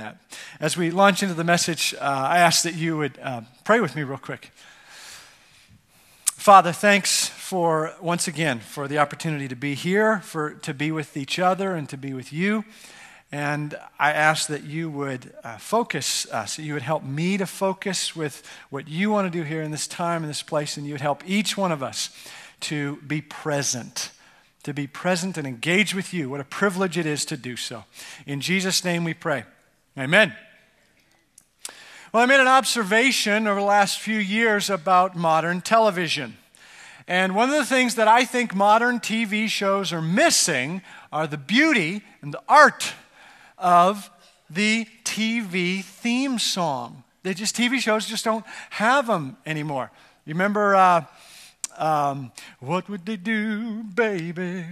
that. As we launch into the message, uh, I ask that you would uh, pray with me real quick. Father, thanks for once again for the opportunity to be here, for to be with each other and to be with you. And I ask that you would uh, focus us, that you would help me to focus with what you want to do here in this time, in this place, and you would help each one of us to be present to be present and engage with you. What a privilege it is to do so. In Jesus' name we pray. Amen. Well, I made an observation over the last few years about modern television. And one of the things that I think modern TV shows are missing are the beauty and the art of the TV theme song. They just, TV shows just don't have them anymore. You remember, uh, um, what would they do, baby,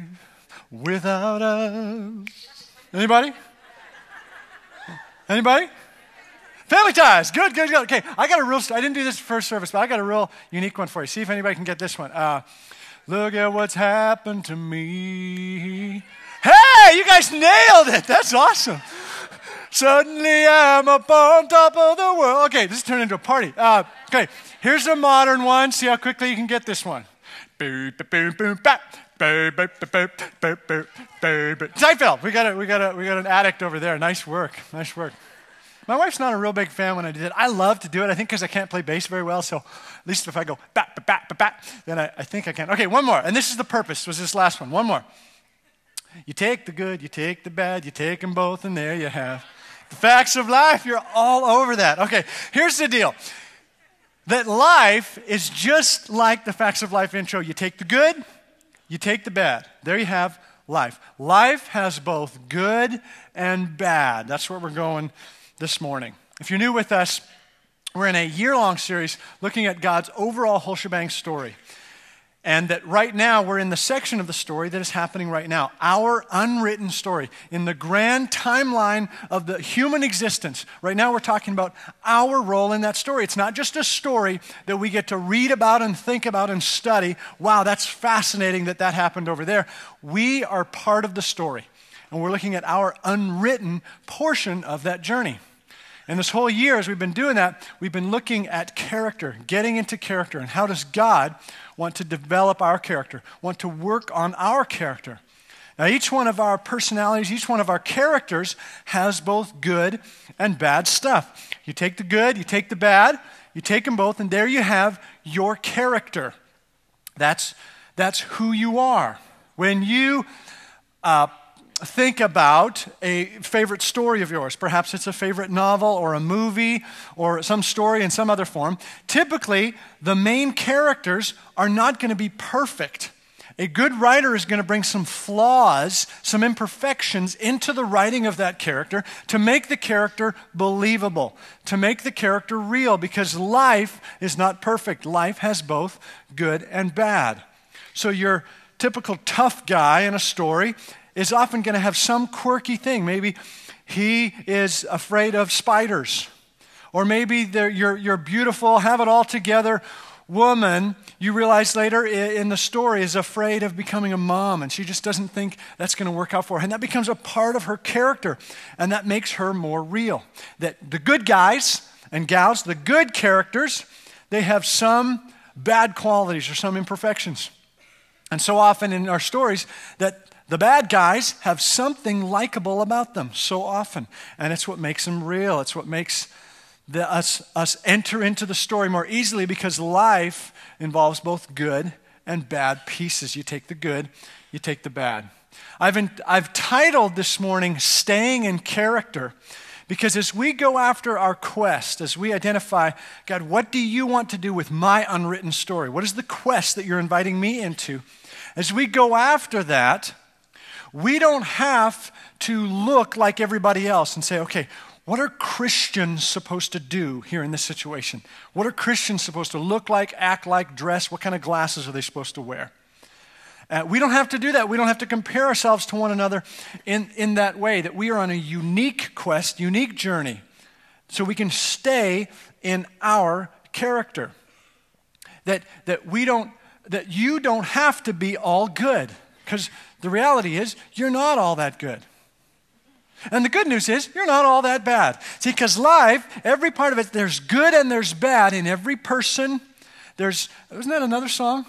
without us? Anybody? Anybody? Family ties. Good, good, good. Okay, I got a real, I didn't do this first service, but I got a real unique one for you. See if anybody can get this one. Uh, look at what's happened to me. Hey, you guys nailed it. That's awesome. Suddenly I'm up on top of the world. Okay, this turned into a party. Uh, okay, here's a modern one. See how quickly you can get this one. Bap. Seinfeld. We got a, we got a, we got an addict over there. Nice work. Nice work. My wife's not a real big fan when I do it. I love to do it. I think because I can't play bass very well. So at least if I go bat, bat, bat, bat, then I, I think I can. Okay, one more. And this is the purpose, was this last one. One more. You take the good, you take the bad, you take them both, and there you have the facts of life. You're all over that. Okay, here's the deal that life is just like the facts of life intro. You take the good, you take the bad. There you have life. Life has both good and bad. That's where we're going this morning. If you're new with us, we're in a year long series looking at God's overall whole shebang story. And that right now we're in the section of the story that is happening right now, our unwritten story. In the grand timeline of the human existence, right now we're talking about our role in that story. It's not just a story that we get to read about and think about and study. Wow, that's fascinating that that happened over there. We are part of the story, and we're looking at our unwritten portion of that journey. And this whole year, as we've been doing that, we've been looking at character, getting into character, and how does God want to develop our character, want to work on our character. Now, each one of our personalities, each one of our characters has both good and bad stuff. You take the good, you take the bad, you take them both, and there you have your character. That's, that's who you are. When you uh, think about a favorite story of yours. Perhaps it's a favorite novel or a movie or some story in some other form. Typically, the main characters are not going to be perfect. A good writer is going to bring some flaws, some imperfections into the writing of that character to make the character believable, to make the character real, because life is not perfect. Life has both good and bad. So, your typical tough guy in a story is often going to have some quirky thing. Maybe he is afraid of spiders. Or maybe you're, beautiful, have it all together woman, you realize later in the story, is afraid of becoming a mom, and she just doesn't think that's going to work out for her. And that becomes a part of her character, and that makes her more real. That the good guys and gals, the good characters, they have some bad qualities or some imperfections. And so often in our stories, that the bad guys have something likable about them so often, and it's what makes them real. It's what makes the, us, us enter into the story more easily because life involves both good and bad pieces. You take the good, you take the bad. I've, in, I've titled this morning Staying in Character because as we go after our quest, as we identify, God, what do you want to do with my unwritten story? What is the quest that you're inviting me into? As we go after that, we don't have to look like everybody else and say, okay, what are Christians supposed to do here in this situation? What are Christians supposed to look like, act like, dress? What kind of glasses are they supposed to wear? Uh, we don't have to do that. We don't have to compare ourselves to one another in, in that way, that we are on a unique quest, unique journey, so we can stay in our character. That, that we don't, that you don't have to be all good. Because the reality is, you're not all that good. And the good news is, you're not all that bad. See, because life, every part of it, there's good and there's bad in every person. There's, wasn't that another song?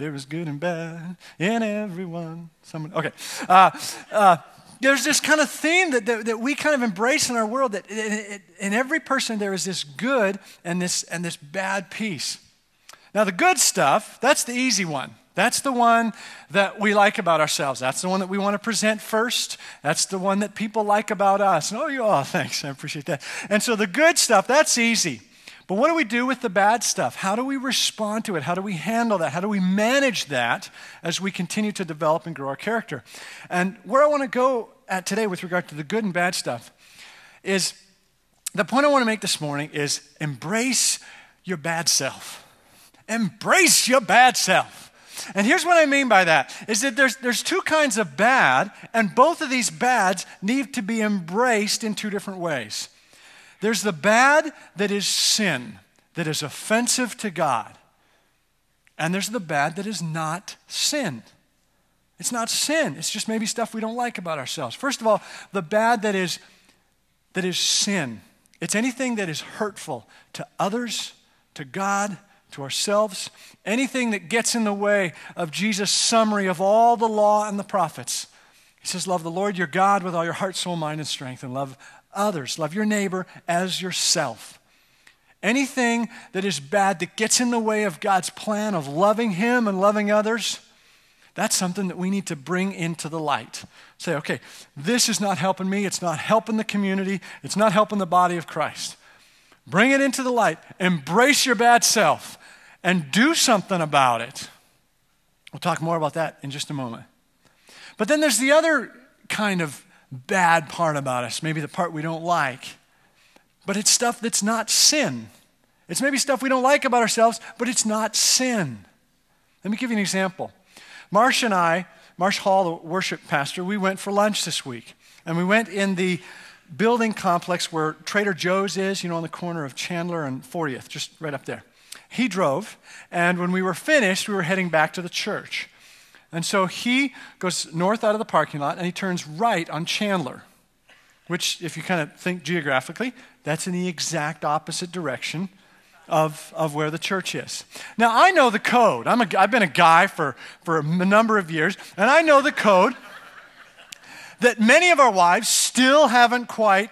There is good and bad in everyone. Someone, okay. Uh, uh, there's this kind of theme that, that, that, we kind of embrace in our world that in, in every person there is this good and this, and this bad piece. Now, the good stuff, that's the easy one. That's the one that we like about ourselves. That's the one that we want to present first. That's the one that people like about us. And, oh, you, oh, thanks. I appreciate that. And so the good stuff, that's easy. But what do we do with the bad stuff? How do we respond to it? How do we handle that? How do we manage that as we continue to develop and grow our character? And where I want to go at today with regard to the good and bad stuff is the point I want to make this morning is embrace your bad self. Embrace your bad self. And here's what I mean by that is that there's, there's two kinds of bad, and both of these bads need to be embraced in two different ways. There's the bad that is sin, that is offensive to God. And there's the bad that is not sin. It's not sin. It's just maybe stuff we don't like about ourselves. First of all, the bad that is that is sin. It's anything that is hurtful to others, to God, to ourselves, anything that gets in the way of Jesus' summary of all the law and the prophets. He says, Love the Lord your God with all your heart, soul, mind, and strength, and love others. Love your neighbor as yourself. Anything that is bad that gets in the way of God's plan of loving Him and loving others, that's something that we need to bring into the light. Say, okay, this is not helping me. It's not helping the community. It's not helping the body of Christ. Bring it into the light. Embrace your bad self and do something about it. We'll talk more about that in just a moment. But then there's the other kind of bad part about us, maybe the part we don't like. But it's stuff that's not sin. It's maybe stuff we don't like about ourselves, but it's not sin. Let me give you an example. Marsh and I, Marsh Hall, the worship pastor, we went for lunch this week. And we went in the building complex where Trader Joe's is, you know, on the corner of Chandler and 40th, just right up there. He drove, and when we were finished, we were heading back to the church. And so he goes north out of the parking lot and he turns right on Chandler, which, if you kind of think geographically, that's in the exact opposite direction of, of where the church is. Now, I know the code. I'm a, I've been a guy for, for a number of years, and I know the code that many of our wives still haven't quite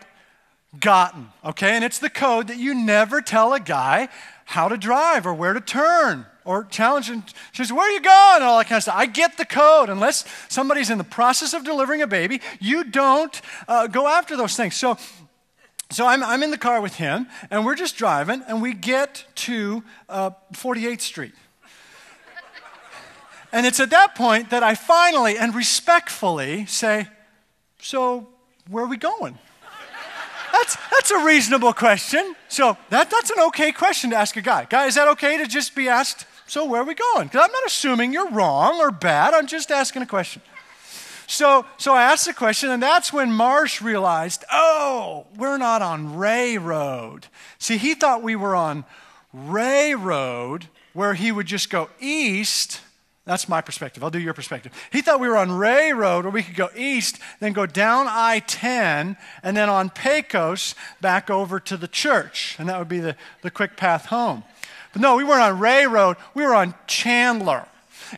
gotten, okay? And it's the code that you never tell a guy how to drive or where to turn or challenge and she says, Where are you going? And all that kind of stuff. I get the code. Unless somebody's in the process of delivering a baby, you don't uh, go after those things. So, so I'm, I'm in the car with him, and we're just driving, and we get to uh, 48th Street. and it's at that point that I finally and respectfully say, So, where are we going? That's, that's a reasonable question. So that, that's an okay question to ask a guy. Guy, is that okay to just be asked, so where are we going? Because I'm not assuming you're wrong or bad. I'm just asking a question. So, so I asked the question, and that's when Marsh realized, oh, we're not on Ray Road. See, he thought we were on Ray Road, where he would just go east that's my perspective. I'll do your perspective. He thought we were on Ray Road where we could go east, then go down I 10, and then on Pecos back over to the church. And that would be the, the quick path home. But no, we weren't on Ray Road, we were on Chandler.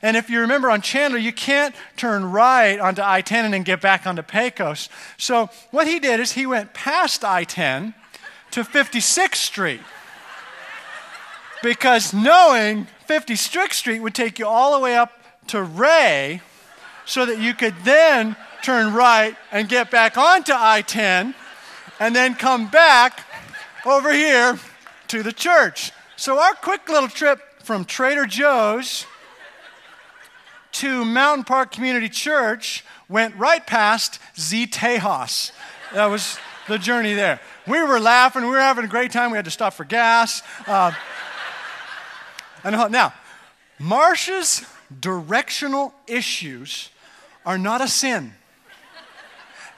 And if you remember on Chandler, you can't turn right onto I 10 and then get back onto Pecos. So what he did is he went past I 10 to 56th Street. Because knowing 50 Strick Street would take you all the way up to Ray so that you could then turn right and get back onto I 10 and then come back over here to the church. So, our quick little trip from Trader Joe's to Mountain Park Community Church went right past Z Tejas. That was the journey there. We were laughing, we were having a great time. We had to stop for gas. Uh, and now, Marsh's directional issues are not a sin.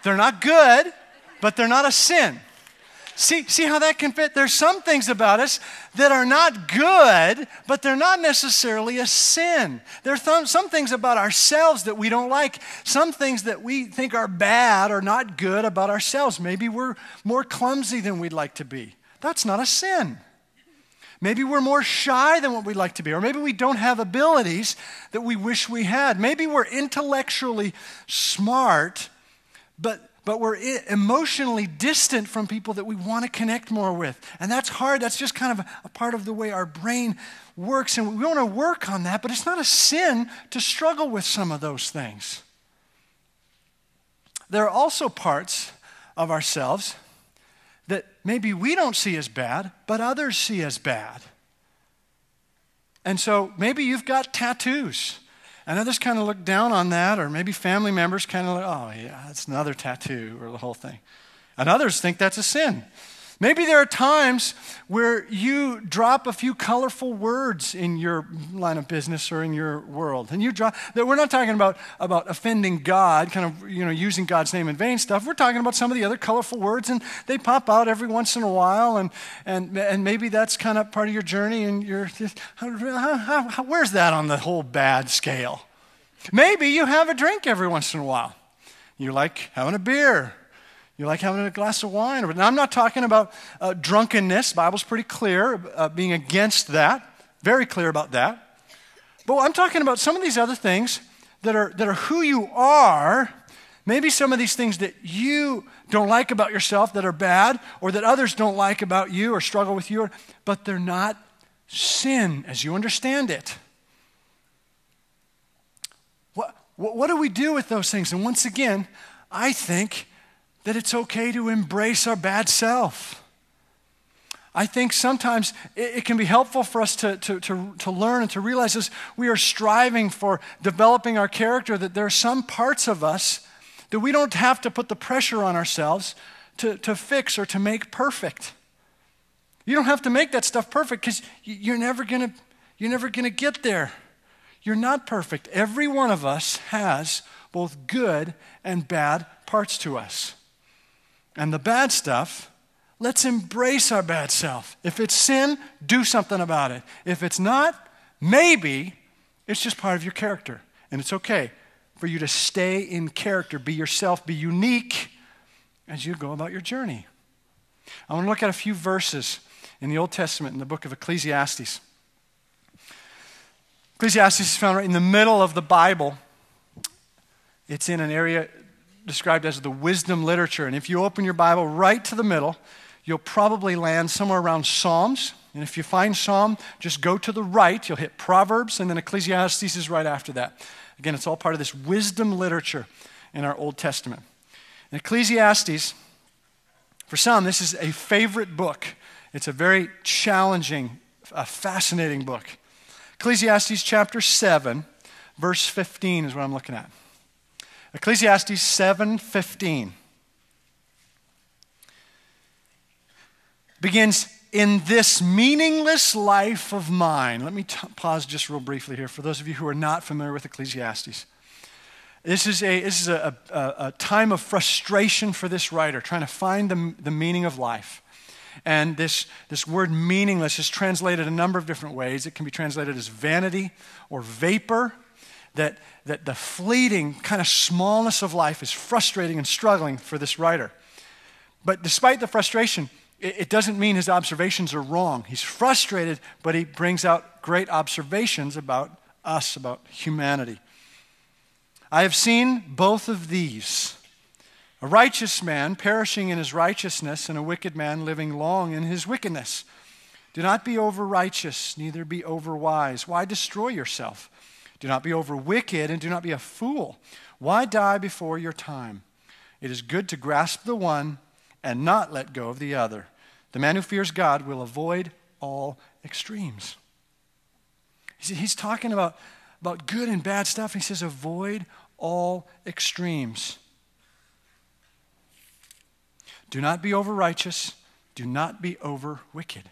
They're not good, but they're not a sin. See, see how that can fit? There's some things about us that are not good, but they're not necessarily a sin. There are th- some things about ourselves that we don't like. Some things that we think are bad or not good about ourselves. Maybe we're more clumsy than we'd like to be. That's not a sin. Maybe we're more shy than what we'd like to be, or maybe we don't have abilities that we wish we had. Maybe we're intellectually smart, but but we're emotionally distant from people that we want to connect more with. And that's hard. That's just kind of a part of the way our brain works. And we want to work on that, but it's not a sin to struggle with some of those things. There are also parts of ourselves maybe we don't see as bad, but others see as bad. And so maybe you've got tattoos and others kind of look down on that, or maybe family members kind of like, oh, yeah, that's another tattoo, or the whole thing. And others think that's a sin. Maybe there are times where you drop a few colorful words in your line of business or in your world. And you drop that we're not talking about, about offending God, kind of you know, using God's name in vain stuff. We're talking about some of the other colorful words, and they pop out every once in a while, and and and maybe that's kind of part of your journey, and you're how, how, how, where's that on the whole bad scale? Maybe you have a drink every once in a while. You like having a beer you like having a glass of wine. Now, I'm not talking about uh, drunkenness. The Bible's pretty clear uh, being against that. Very clear about that. But I'm talking about some of these other things that are, that are who you are. Maybe some of these things that you don't like about yourself that are bad, or that others don't like about you or struggle with you, but they're not sin as you understand it. What, what do we do with those things? And once again, I think that it's okay to embrace our bad self. I think sometimes it, can be helpful for us to, to, to, to learn and to realize as we are striving for developing our character that there are some parts of us that we don't have to put the pressure on ourselves to, to fix or to make perfect. You don't have to make that stuff perfect because you're never gonna you're never gonna get there. You're not perfect. Every one of us has both good and bad parts to us. And the bad stuff, let's embrace our bad self. If it's sin, do something about it. If it's not, maybe it's just part of your character. And it's okay for you to stay in character, be yourself, be unique as you go about your journey. I want to look at a few verses in the Old Testament in the book of Ecclesiastes. Ecclesiastes is found right in the middle of the Bible. It's in an area described as the wisdom literature. And if you open your Bible right to the middle, you'll probably land somewhere around Psalms. And if you find Psalm, just go to the right. You'll hit Proverbs, and then Ecclesiastes is right after that. Again, it's all part of this wisdom literature in our Old Testament. In Ecclesiastes, for some, this is a favorite book. It's a very challenging, a fascinating book. Ecclesiastes chapter 7, verse 15 is what I'm looking at. Ecclesiastes 7:15 begins in this meaningless life of mine. Let me t- pause just real briefly here for those of you who are not familiar with Ecclesiastes. This is a, this is a, a, a time of frustration for this writer, trying to find the, the meaning of life. And this, this word meaningless is translated a number of different ways. It can be translated as vanity or vapor that, that the fleeting kind of smallness of life is frustrating and struggling for this writer. But despite the frustration, it, it doesn't mean his observations are wrong. He's frustrated, but he brings out great observations about us, about humanity. I have seen both of these a righteous man perishing in his righteousness, and a wicked man living long in his wickedness. Do not be over righteous, neither be over wise. Why destroy yourself? Do not be over wicked and do not be a fool. Why die before your time? It is good to grasp the one and not let go of the other. The man who fears God will avoid all extremes. He's talking about, about good and bad stuff. He says, avoid all extremes. Do not be over righteous. Do not be over wicked.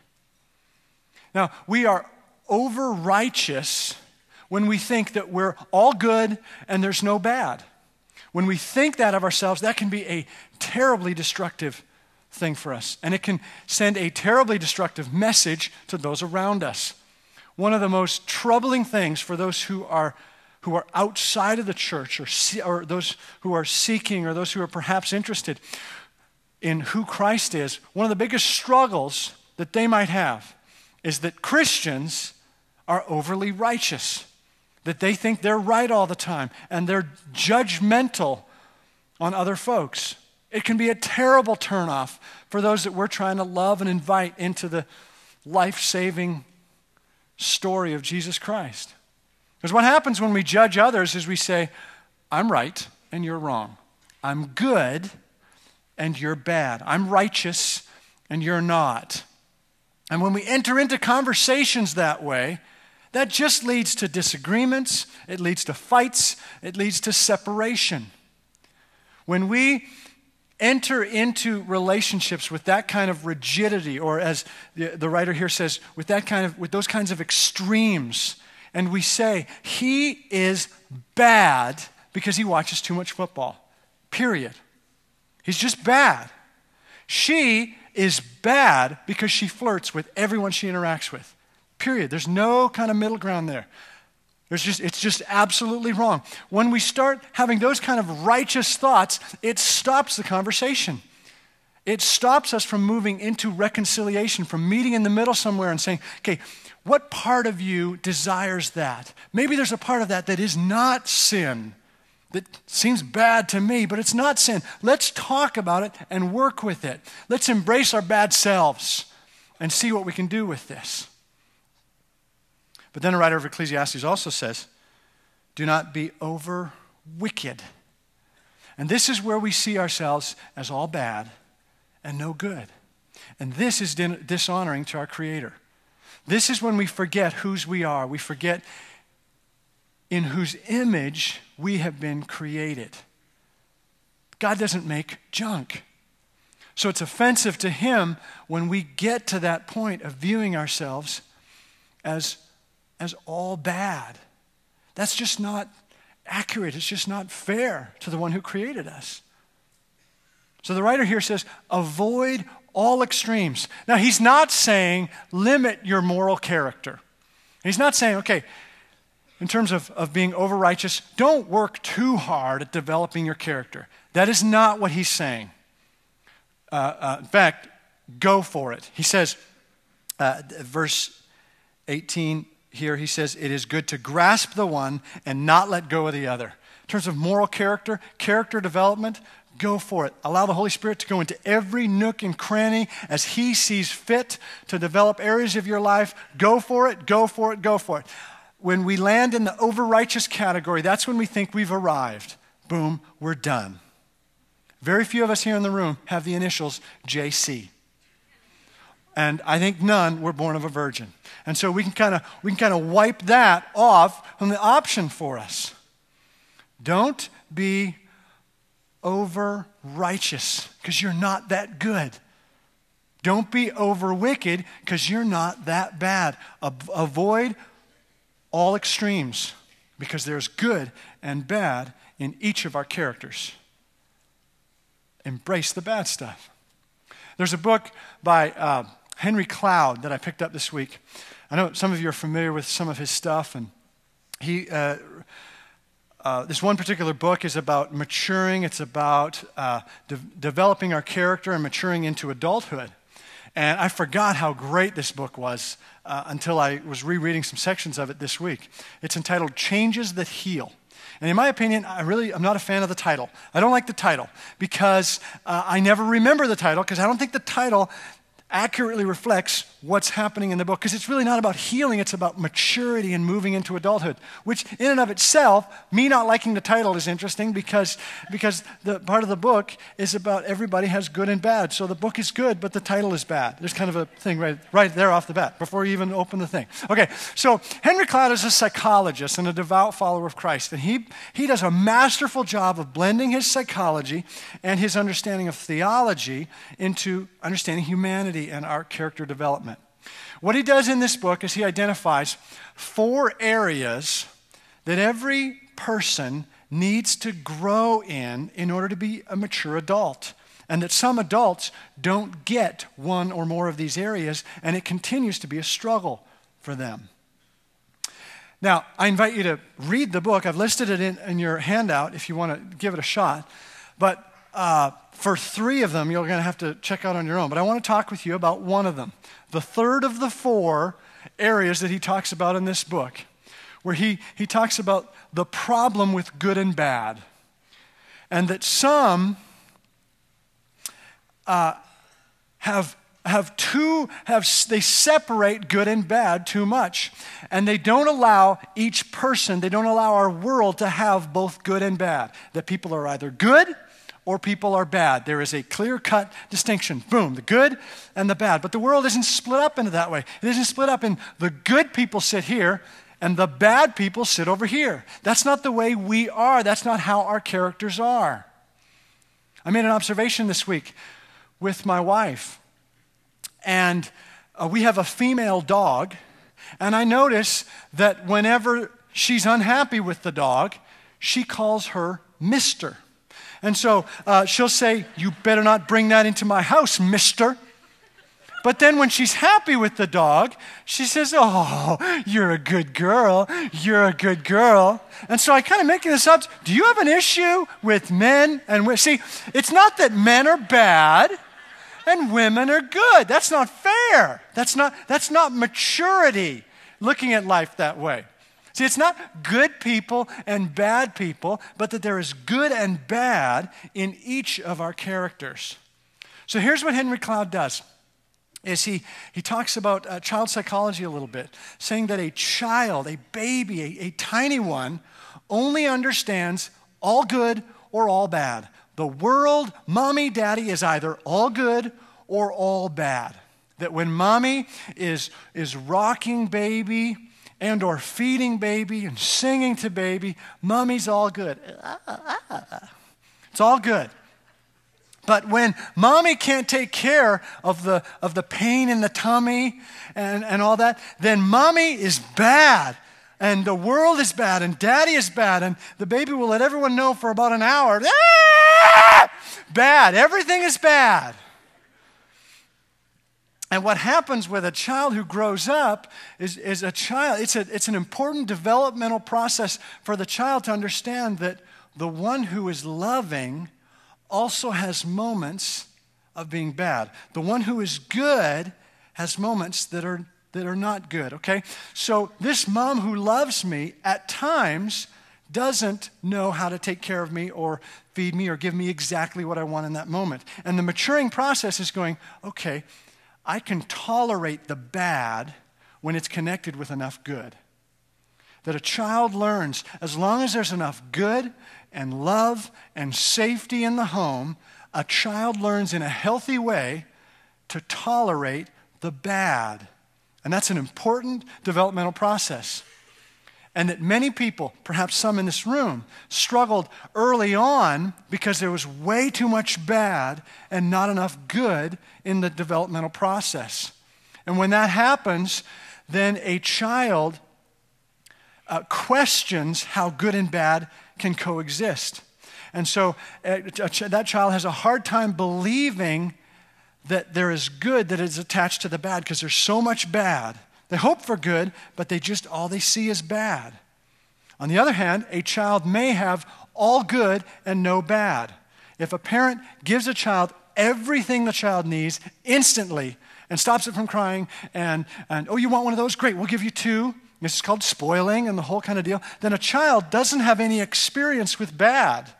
Now, we are over righteous when we think that we're all good and there's no bad. When we think that of ourselves, that can be a terribly destructive thing for us, and it can send a terribly destructive message to those around us. One of the most troubling things for those who are who are outside of the church or, or those who are seeking or those who are perhaps interested in who Christ is, one of the biggest struggles that they might have is that Christians are overly righteous, that they think they're right all the time, and they're judgmental on other folks. It can be a terrible turnoff for those that we're trying to love and invite into the life saving story of Jesus Christ. Because what happens when we judge others is we say, I'm right and you're wrong. I'm good and you're bad. I'm righteous and you're not. And when we enter into conversations that way, that just leads to disagreements, it leads to fights, it leads to separation. When we enter into relationships with that kind of rigidity, or as the, the writer here says, with that kind of with those kinds of extremes, and we say, he is bad because he watches too much football. Period. He's just bad. She is bad because she flirts with everyone she interacts with. Period. There's no kind of middle ground there. There's just, it's just absolutely wrong. When we start having those kind of righteous thoughts, it stops the conversation. It stops us from moving into reconciliation, from meeting in the middle somewhere and saying, okay, what part of you desires that? Maybe there's a part of that that is not sin, that seems bad to me, but it's not sin. Let's talk about it and work with it. Let's embrace our bad selves and see what we can do with this. But then a writer of Ecclesiastes also says, do not be over wicked. And this is where we see ourselves as all bad and no good. And this is dishonoring to our Creator. This is when we forget whose we are. We forget in whose image we have been created. God doesn't make junk. So it's offensive to Him when we get to that point of viewing ourselves as, as all bad. That's just not accurate. It's just not fair to the one who created us. So the writer here says, avoid all extremes. Now, he's not saying limit your moral character. He's not saying, okay, in terms of, of being over righteous, don't work too hard at developing your character. That is not what he's saying. Uh, uh, in fact, go for it. He says, uh, verse 18 here, he says, it is good to grasp the one and not let go of the other. In terms of moral character, character development, go for it. Allow the Holy Spirit to go into every nook and cranny as He sees fit to develop areas of your life. Go for it, go for it, go for it. When we land in the over righteous category, that's when we think we've arrived. Boom, we're done. Very few of us here in the room have the initials JC. And I think none were born of a virgin. And so we can kind of we can kind of wipe that off from the option for us. Don't be over righteous because you're not that good. Don't be over wicked because you're not that bad. avoid all extremes because there's good and bad in each of our characters. Embrace the bad stuff. There's a book by uh, Henry Cloud that I picked up this week. I know some of you are familiar with some of his stuff, and he uh, uh, this one particular book is about maturing, it's about uh, de- developing our character and maturing into adulthood. And I forgot how great this book was uh, until I was rereading some sections of it this week. It's entitled Changes That Heal. And in my opinion, I really I'm not a fan of the title. I don't like the title because uh, I never remember the title because I don't think the title accurately reflects what's happening in the book because it's really not about healing, it's about maturity and moving into adulthood, which in and of itself, me not liking the title is interesting because, because the part of the book is about everybody has good and bad. So the book is good, but the title is bad. There's kind of a thing right, right there off the bat before you even open the thing. Okay, so Henry Cloud is a psychologist and a devout follower of Christ, and he, he does a masterful job of blending his psychology and his understanding of theology into understanding humanity and our character development. What he does in this book is he identifies four areas that every person needs to grow in in order to be a mature adult. and that some adults don't get one or more of these areas, and it continues to be a struggle for them. Now, I invite you to read the book. I've listed it in, in your handout if you want to give it a shot. But uh, for three of them, you're going to have to check out on your own. But I want to talk with you about one of them. The third of the four areas that he talks about in this book, where he, he talks about the problem with good and bad. And that some uh, have have two have they separate good and bad too much and they don't allow each person they don't allow our world to have both good and bad that people are either good or people are bad. There is a clear cut distinction boom the good and the bad. But the world isn't split up into that way. It isn't split up in the good people sit here and the bad people sit over here. That's not the way we are. That's not how our characters are. I made an observation this week with my wife and uh, we have a female dog. And I notice that whenever she's unhappy with the dog, she calls her Mister. And so uh, she'll say, You better not bring that into my house, Mister. But then when she's happy with the dog, she says, Oh, you're a good girl. You're a good girl. And so I kind of make this up. Do you have an issue with men and women? See, it's not that men are bad and women are good. That's not fair. That's not, that's not maturity looking at life that way. See, it's not good people and bad people, but that there is good and bad in each of our characters. So here's what Henry Cloud does is he, he talks about uh, child psychology a little bit, saying that a child, a baby, a, a tiny one, only understands all good or all bad. The world, mommy, daddy is either all good or all bad. That when mommy is, is rocking baby and or feeding baby and singing to baby, mommy's all good. It's all good. But when mommy can't take care of the, of the pain in the tummy and, and all that, then mommy is bad and the world is bad, and daddy is bad, and the baby will let everyone know for about an hour. Ah! Bad. Everything is bad. And what happens with a child who grows up is, is a child, it's, a, it's an important developmental process for the child to understand that the one who is loving also has moments of being bad. The one who is good has moments that are that are not good, okay? So this mom who loves me at times doesn't know how to take care of me or feed me or give me exactly what I want in that moment. And the maturing process is going, okay, I can tolerate the bad when it's connected with enough good. That a child learns, as long as there's enough good and love and safety in the home, a child learns in a healthy way to tolerate the bad and that's an important developmental process. And that many people, perhaps some in this room, struggled early on because there was way too much bad and not enough good in the developmental process. And when that happens, then a child uh, questions how good and bad can coexist. And so uh, that child has a hard time believing that there is good that is attached to the bad because there's so much bad. They hope for good, but they just, all they see is bad. On the other hand, a child may have all good and no bad. If a parent gives a child everything the child needs instantly and stops it from crying, and, and oh, you want one of those? Great, we'll give you two. This is called spoiling and the whole kind of deal. Then a child doesn't have any experience with bad.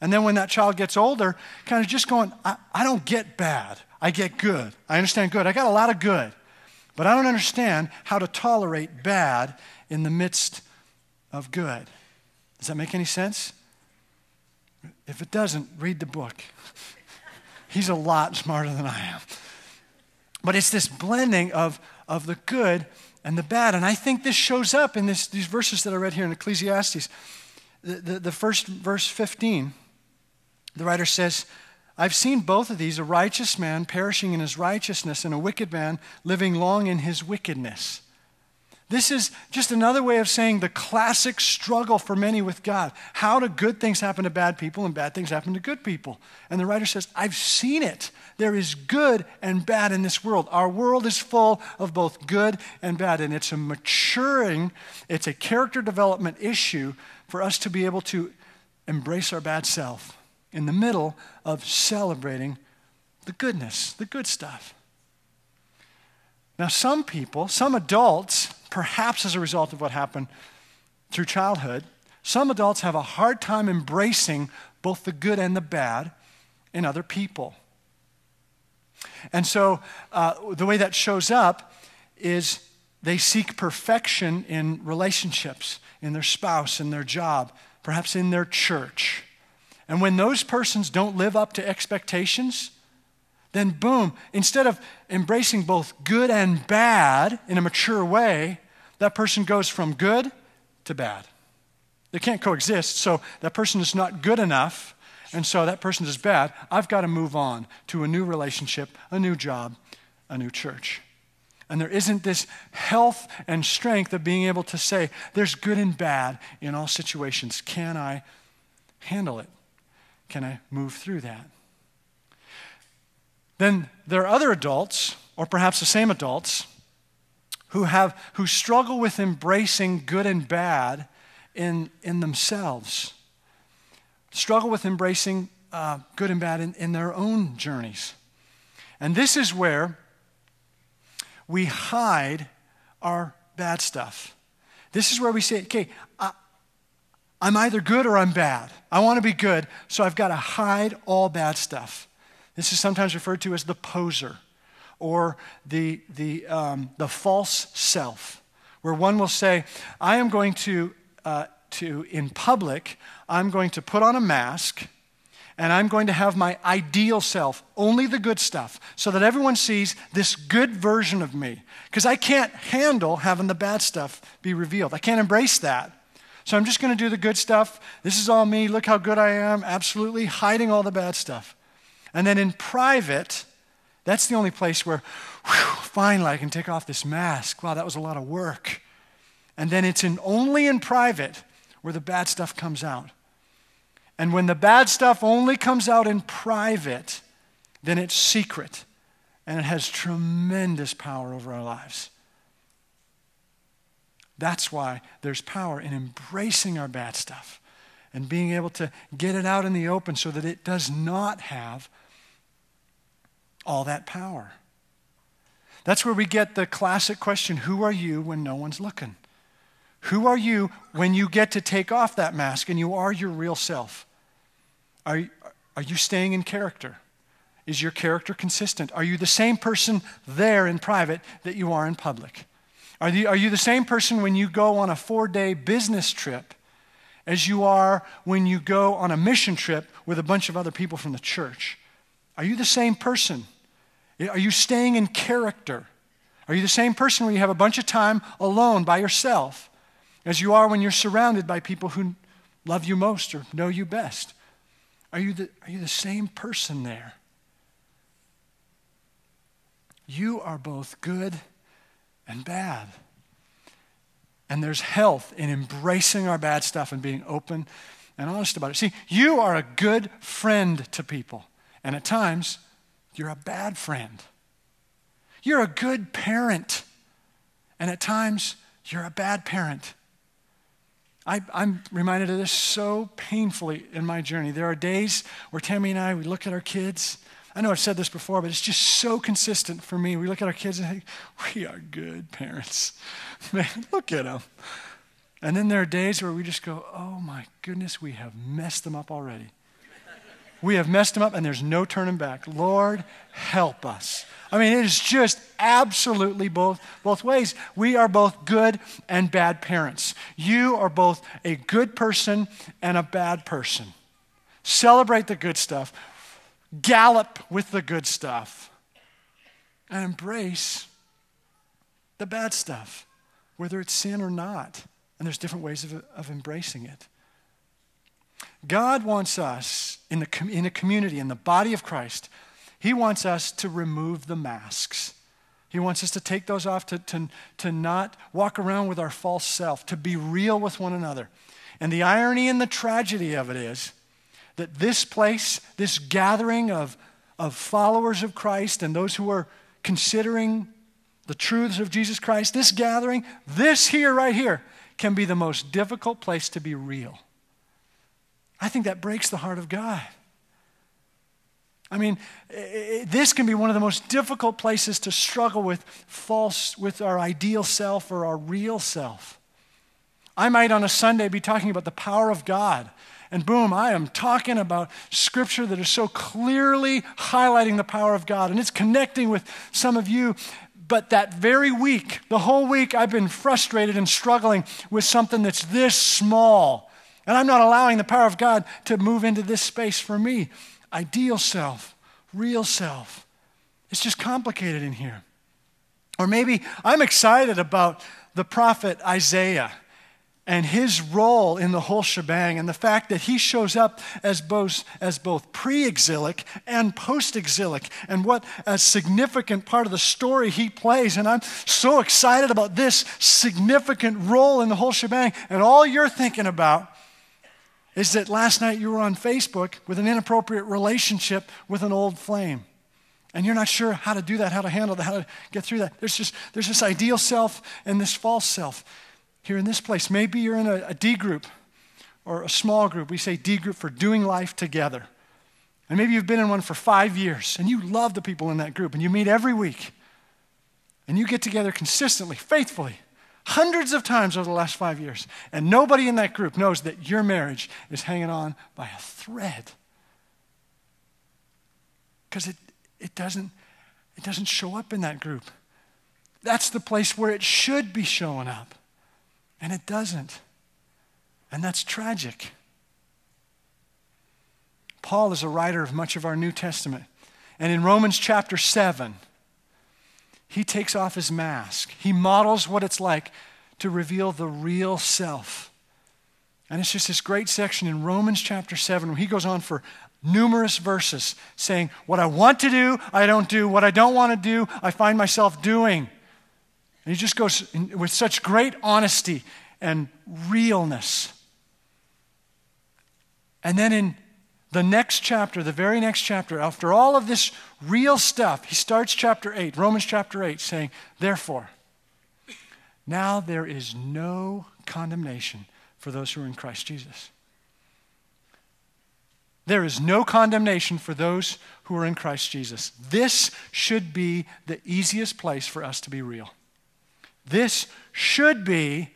And then when that child gets older, kind of just going, I, I don't get bad. I get good. I understand good. I got a lot of good. But I don't understand how to tolerate bad in the midst of good. Does that make any sense? If it doesn't, read the book. He's a lot smarter than I am. But it's this blending of, of the good and the bad. And I think this shows up in this, these verses that I read here in Ecclesiastes. The, the, the first verse 15 the writer says, I've seen both of these a righteous man perishing in his righteousness and a wicked man living long in his wickedness. This is just another way of saying the classic struggle for many with God. How do good things happen to bad people and bad things happen to good people? And the writer says, I've seen it. There is good and bad in this world. Our world is full of both good and bad, and it's a maturing, it's a character development issue for us to be able to embrace our bad self in the middle of celebrating the goodness, the good stuff. Now, some people, some adults, perhaps as a result of what happened through childhood, some adults have a hard time embracing both the good and the bad in other people. And so uh, the way that shows up is they seek perfection in relationships, in their spouse, in their job, perhaps in their church. And when those persons don't live up to expectations, then boom, instead of embracing both good and bad in a mature way, that person goes from good to bad. They can't coexist, so that person is not good enough, and so that person is bad. I've got to move on to a new relationship, a new job, a new church. And there isn't this health and strength of being able to say, there's good and bad in all situations. Can I handle it? Can I move through that? Then there are other adults, or perhaps the same adults, who, have, who struggle with embracing good and bad in, in themselves, struggle with embracing uh, good and bad in, in their own journeys. And this is where we hide our bad stuff. This is where we say, okay, I, I'm either good or I'm bad. I want to be good, so I've got to hide all bad stuff. This is sometimes referred to as the poser or the, the, um, the false self, where one will say, I am going to, uh, to, in public, I'm going to put on a mask and I'm going to have my ideal self, only the good stuff, so that everyone sees this good version of me. Because I can't handle having the bad stuff be revealed. I can't embrace that. So I'm just going to do the good stuff. This is all me. Look how good I am. Absolutely hiding all the bad stuff. And then in private, that's the only place where, whew, finally, I can take off this mask. Wow, that was a lot of work. And then it's in, only in private where the bad stuff comes out. And when the bad stuff only comes out in private, then it's secret and it has tremendous power over our lives. That's why there's power in embracing our bad stuff and being able to get it out in the open so that it does not have all that power. That's where we get the classic question Who are you when no one's looking? Who are you when you get to take off that mask and you are your real self? Are, are you staying in character? Is your character consistent? Are you the same person there in private that you are in public? Are, the, are you the same person when you go on a four day business trip as you are when you go on a mission trip with a bunch of other people from the church? Are you the same person? Are you staying in character? Are you the same person when you have a bunch of time alone by yourself as you are when you're surrounded by people who love you most or know you best? Are you the, are you the same person there? You are both good and bad. And there's health in embracing our bad stuff and being open and honest about it. See, you are a good friend to people. And at times, you're a bad friend. You're a good parent. And at times, you're a bad parent. I, am reminded of this so painfully in my journey. There are days where Tammy and I, we look at our kids. I know I've said this before, but it's just so consistent for me. We look at our kids and think, we are good parents. Man, look at them. And then there are days where we just go, oh my goodness, we have messed them up already. We have messed them up and there's no turning back. Lord, help us. I mean, it is just absolutely both, both ways. We are both good and bad parents. You are both a good person and a bad person. Celebrate the good stuff, gallop with the good stuff, and embrace the bad stuff, whether it's sin or not. And there's different ways of, of embracing it. God wants us in, the, in a community, in the body of Christ, He wants us to remove the masks He wants us to take those off, to, to, to not walk around with our false self, to be real with one another. And the irony and the tragedy of it is that this place, this gathering of, of followers of Christ and those who are considering the truths of Jesus Christ, this gathering, this here, right here, can be the most difficult place to be real. I think that breaks the heart of God. I mean, this can be one of the most difficult places to struggle with false, with our ideal self or our real self. I might on a Sunday be talking about the power of God, and boom, I am talking about scripture that is so clearly highlighting the power of God, and it's connecting with some of you. But that very week, the whole week, I've been frustrated and struggling with something that's this small. And I'm not allowing the power of God to move into this space for me ideal self, real self. It's just complicated in here. Or maybe I'm excited about the prophet Isaiah and his role in the whole shebang and the fact that he shows up as both, as both pre-exilic and post-exilic and what a significant part of the story he plays and i'm so excited about this significant role in the whole shebang and all you're thinking about is that last night you were on Facebook with an inappropriate relationship with an old flame. And you're not sure how to do that, how to handle that, how to get through that. There's just there's this ideal self and this false self here in this place. Maybe you're in a, a D group or a small group. We say D group for doing life together. And maybe you've been in one for five years and you love the people in that group and you meet every week and you get together consistently, faithfully hundreds of times over the last five years. And nobody in that group knows that your marriage is hanging on by a thread. Because it, it, doesn't, it doesn't show up in that group. That's the place where it should be showing up. And it doesn't. And that's tragic. Paul is a writer of much of our New Testament. And in Romans chapter 7, he takes off his mask. He models what it's like to reveal the real self. And it's just this great section in Romans chapter 7 where he goes on for numerous verses saying, What I want to do, I don't do. What I don't want to do, I find myself doing. And he just goes in, with such great honesty and realness. And then in the next chapter, the very next chapter, after all of this real stuff, he starts chapter 8, Romans chapter 8, saying, Therefore, now there is no condemnation for those who are in Christ Jesus. There is no condemnation for those who are in Christ Jesus. This should be the easiest place for us to be real. This should be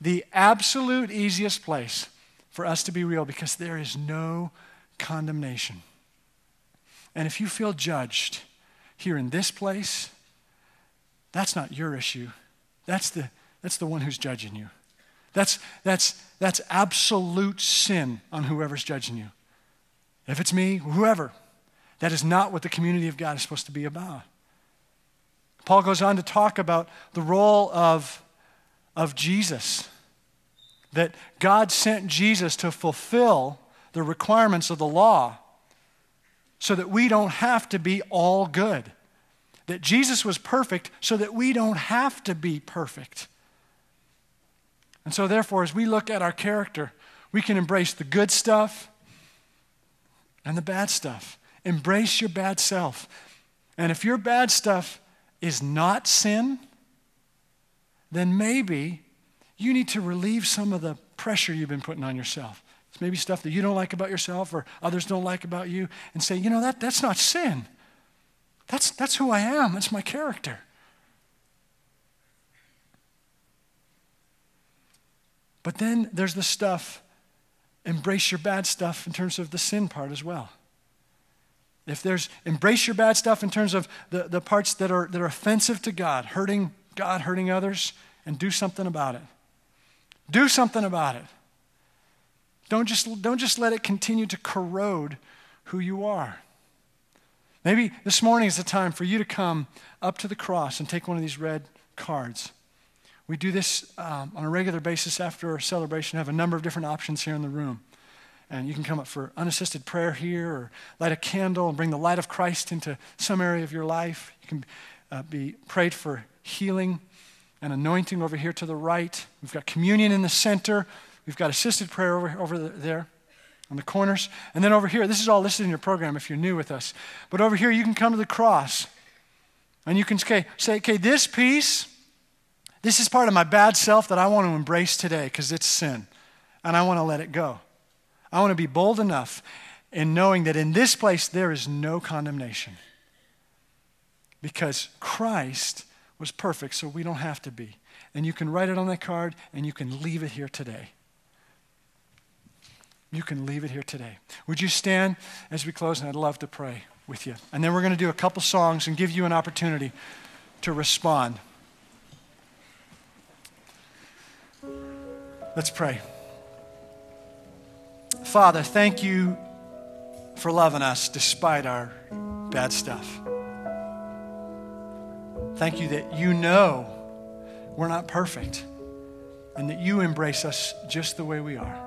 the absolute easiest place for us to be real because there is no condemnation. And if you feel judged here in this place, that's not your issue. That's the, that's the one who's judging you. That's, that's, that's absolute sin on whoever's judging you. If it's me, whoever, that is not what the community of God is supposed to be about. Paul goes on to talk about the role of, of Jesus, that God sent Jesus to fulfill the requirements of the law so that we don't have to be all good. That Jesus was perfect so that we don't have to be perfect. And so, therefore, as we look at our character, we can embrace the good stuff and the bad stuff. Embrace your bad self. And if your bad stuff is not sin, then maybe you need to relieve some of the pressure you've been putting on yourself. It's maybe stuff that you don't like about yourself or others don't like about you, and say, you know, that, that's not sin. That's, that's who I am, that's my character. But then there's the stuff, embrace your bad stuff in terms of the sin part as well. If there's embrace your bad stuff in terms of the, the parts that are, that are offensive to God, hurting God, hurting others, and do something about it. Do something about it. Don't just, don't just let it continue to corrode who you are. Maybe this morning is the time for you to come up to the cross and take one of these red cards. We do this um, on a regular basis after our celebration. I have a number of different options here in the room. And you can come up for unassisted prayer here or light a candle and bring the light of Christ into some area of your life. You can uh, be prayed for healing and anointing over here to the right. We've got communion in the center. We've got assisted prayer over, over there on the corners. And then over here, this is all listed in your program if you're new with us. But over here, you can come to the cross and you can say, okay, this piece, this is part of my bad self that I want to embrace today because it's sin. And I want to let it go. I want to be bold enough in knowing that in this place there is no condemnation. Because Christ was perfect, so we don't have to be. And you can write it on that card and you can leave it here today. You can leave it here today. Would you stand as we close? And I'd love to pray with you. And then we're going to do a couple songs and give you an opportunity to respond. Let's pray. Father, thank you for loving us despite our bad stuff. Thank you that you know we're not perfect and that you embrace us just the way we are.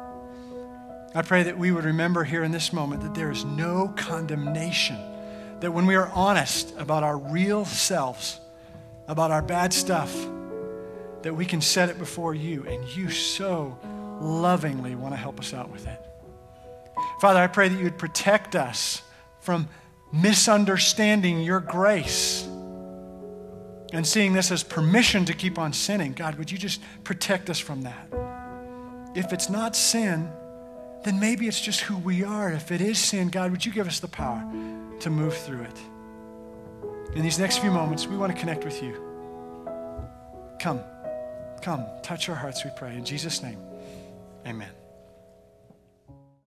I pray that we would remember here in this moment that there is no condemnation, that when we are honest about our real selves, about our bad stuff, that we can set it before you and you so lovingly want to help us out with it. Father, I pray that you would protect us from misunderstanding your grace and seeing this as permission to keep on sinning. God, would you just protect us from that? If it's not sin, then maybe it's just who we are. If it is sin, God, would you give us the power to move through it? In these next few moments, we want to connect with you. Come, come, touch our hearts, we pray. In Jesus' name, amen.